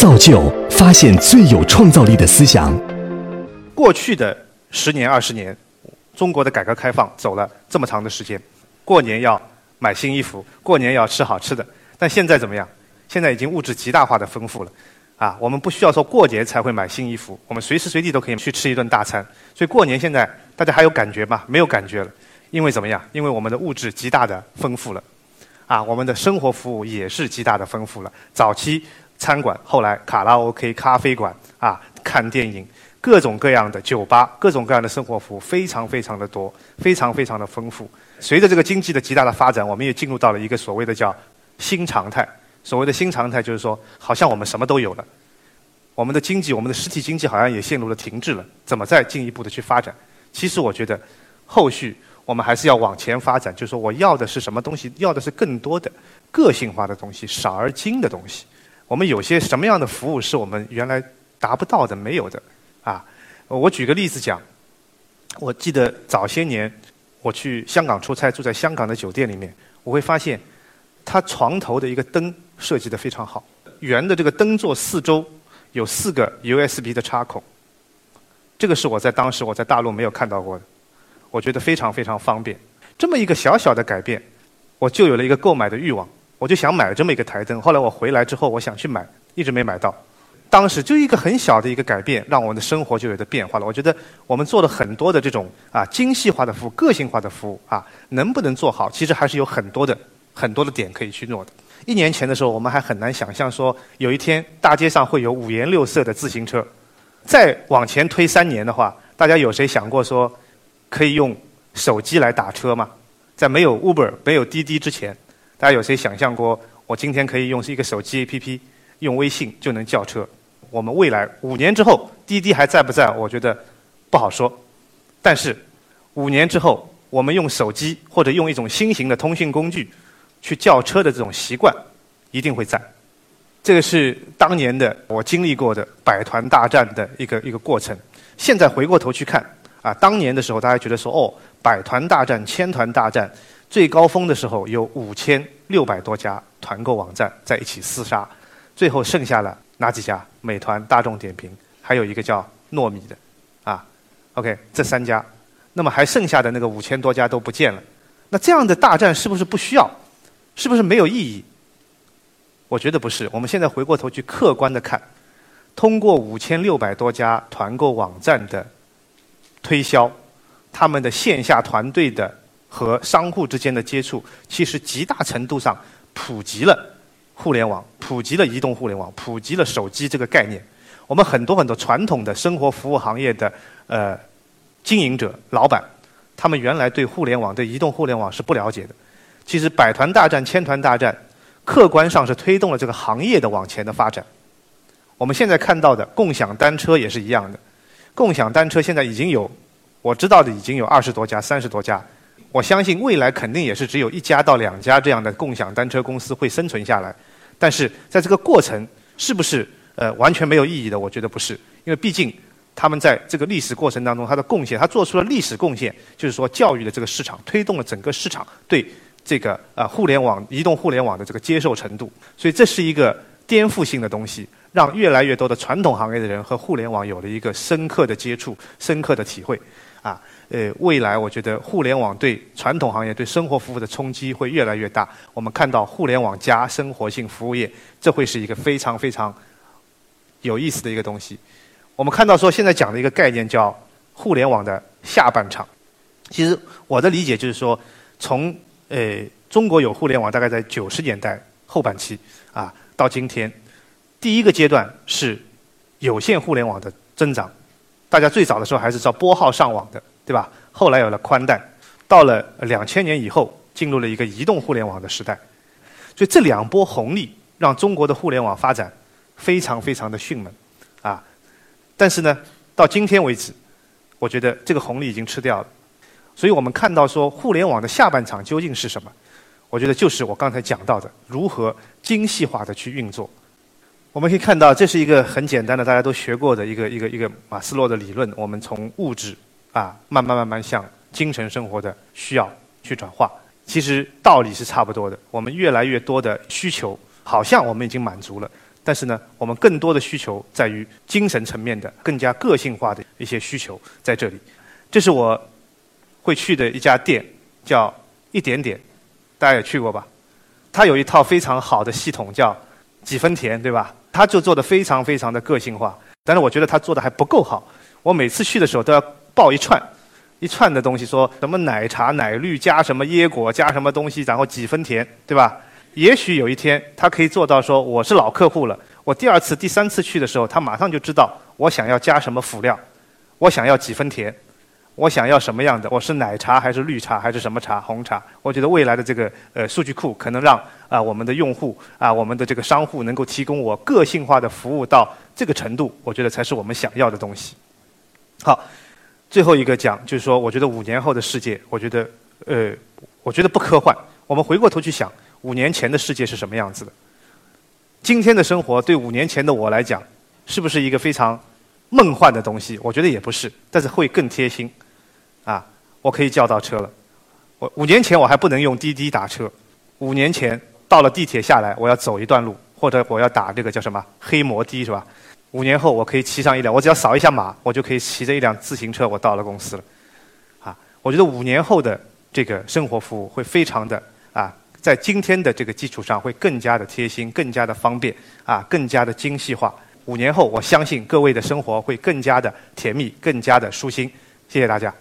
造就发现最有创造力的思想。过去的十年、二十年，中国的改革开放走了这么长的时间，过年要买新衣服，过年要吃好吃的。但现在怎么样？现在已经物质极大化的丰富了，啊，我们不需要说过节才会买新衣服，我们随时随地都可以去吃一顿大餐。所以过年现在大家还有感觉吗？没有感觉了，因为怎么样？因为我们的物质极大的丰富了，啊，我们的生活服务也是极大的丰富了。早期餐馆，后来卡拉 OK、咖啡馆，啊，看电影，各种各样的酒吧，各种各样的生活服务非常非常的多，非常非常的丰富。随着这个经济的极大的发展，我们也进入到了一个所谓的叫新常态。所谓的新常态，就是说，好像我们什么都有了，我们的经济，我们的实体经济好像也陷入了停滞了。怎么再进一步的去发展？其实我觉得，后续我们还是要往前发展。就是说，我要的是什么东西？要的是更多的个性化的东西，少而精的东西。我们有些什么样的服务是我们原来达不到的、没有的？啊，我举个例子讲，我记得早些年我去香港出差，住在香港的酒店里面，我会发现，它床头的一个灯。设计的非常好，圆的这个灯座四周有四个 USB 的插孔，这个是我在当时我在大陆没有看到过的，我觉得非常非常方便。这么一个小小的改变，我就有了一个购买的欲望，我就想买这么一个台灯。后来我回来之后，我想去买，一直没买到。当时就一个很小的一个改变，让我们的生活就有的变化了。我觉得我们做了很多的这种啊精细化的服务、个性化的服务啊，能不能做好，其实还是有很多的很多的点可以去做的。一年前的时候，我们还很难想象说有一天大街上会有五颜六色的自行车。再往前推三年的话，大家有谁想过说可以用手机来打车吗？在没有 Uber、没有滴滴之前，大家有谁想象过我今天可以用一个手机 APP，用微信就能叫车？我们未来五年之后，滴滴还在不在？我觉得不好说。但是五年之后，我们用手机或者用一种新型的通讯工具。去叫车的这种习惯一定会在，这个是当年的我经历过的百团大战的一个一个过程。现在回过头去看啊，当年的时候大家觉得说哦，百团大战、千团大战，最高峰的时候有五千六百多家团购网站在一起厮杀，最后剩下了哪几家？美团、大众点评，还有一个叫糯米的，啊，OK，这三家，那么还剩下的那个五千多家都不见了。那这样的大战是不是不需要？是不是没有意义？我觉得不是。我们现在回过头去客观的看，通过五千六百多家团购网站的推销，他们的线下团队的和商户之间的接触，其实极大程度上普及了互联网，普及了移动互联网，普及了手机这个概念。我们很多很多传统的生活服务行业的呃经营者、老板，他们原来对互联网、对移动互联网是不了解的。其实百团大战、千团大战，客观上是推动了这个行业的往前的发展。我们现在看到的共享单车也是一样的，共享单车现在已经有，我知道的已经有二十多家、三十多家。我相信未来肯定也是只有一家到两家这样的共享单车公司会生存下来。但是在这个过程，是不是呃完全没有意义的？我觉得不是，因为毕竟他们在这个历史过程当中，他的贡献，他做出了历史贡献，就是说教育的这个市场，推动了整个市场对。这个啊，互联网、移动互联网的这个接受程度，所以这是一个颠覆性的东西，让越来越多的传统行业的人和互联网有了一个深刻的接触、深刻的体会。啊，呃，未来我觉得互联网对传统行业、对生活服务的冲击会越来越大。我们看到互联网加生活性服务业，这会是一个非常非常有意思的一个东西。我们看到说，现在讲的一个概念叫互联网的下半场。其实我的理解就是说，从呃，中国有互联网大概在九十年代后半期啊，到今天，第一个阶段是有线互联网的增长。大家最早的时候还是叫拨号上网的，对吧？后来有了宽带，到了两千年以后，进入了一个移动互联网的时代。所以这两波红利让中国的互联网发展非常非常的迅猛啊。但是呢，到今天为止，我觉得这个红利已经吃掉了。所以我们看到说，互联网的下半场究竟是什么？我觉得就是我刚才讲到的，如何精细化的去运作。我们可以看到，这是一个很简单的，大家都学过的一个一个一个马斯洛的理论。我们从物质啊，慢慢慢慢向精神生活的需要去转化。其实道理是差不多的。我们越来越多的需求，好像我们已经满足了，但是呢，我们更多的需求在于精神层面的、更加个性化的一些需求在这里。这是我会去的一家店，叫一点点，大家也去过吧？它有一套非常好的系统，叫几分甜，对吧？他就做的非常非常的个性化，但是我觉得他做的还不够好。我每次去的时候都要报一串，一串的东西，说什么奶茶奶绿加什么椰果加什么东西，然后几分甜，对吧？也许有一天他可以做到说我是老客户了，我第二次、第三次去的时候，他马上就知道我想要加什么辅料，我想要几分甜，我想要什么样的，我是奶茶还是绿茶还是什么茶红茶？我觉得未来的这个呃数据库可能让啊我们的用户啊我们的这个商户能够提供我个性化的服务到这个程度，我觉得才是我们想要的东西。好，最后一个讲就是说，我觉得五年后的世界，我觉得，呃，我觉得不科幻。我们回过头去想，五年前的世界是什么样子的？今天的生活对五年前的我来讲，是不是一个非常梦幻的东西？我觉得也不是，但是会更贴心。啊，我可以叫到车了。我五年前我还不能用滴滴打车，五年前到了地铁下来，我要走一段路，或者我要打这个叫什么黑摩的，是吧？五年后，我可以骑上一辆，我只要扫一下码，我就可以骑着一辆自行车，我到了公司了。啊，我觉得五年后的这个生活服务会非常的啊，在今天的这个基础上会更加的贴心，更加的方便，啊，更加的精细化。五年后，我相信各位的生活会更加的甜蜜，更加的舒心。谢谢大家。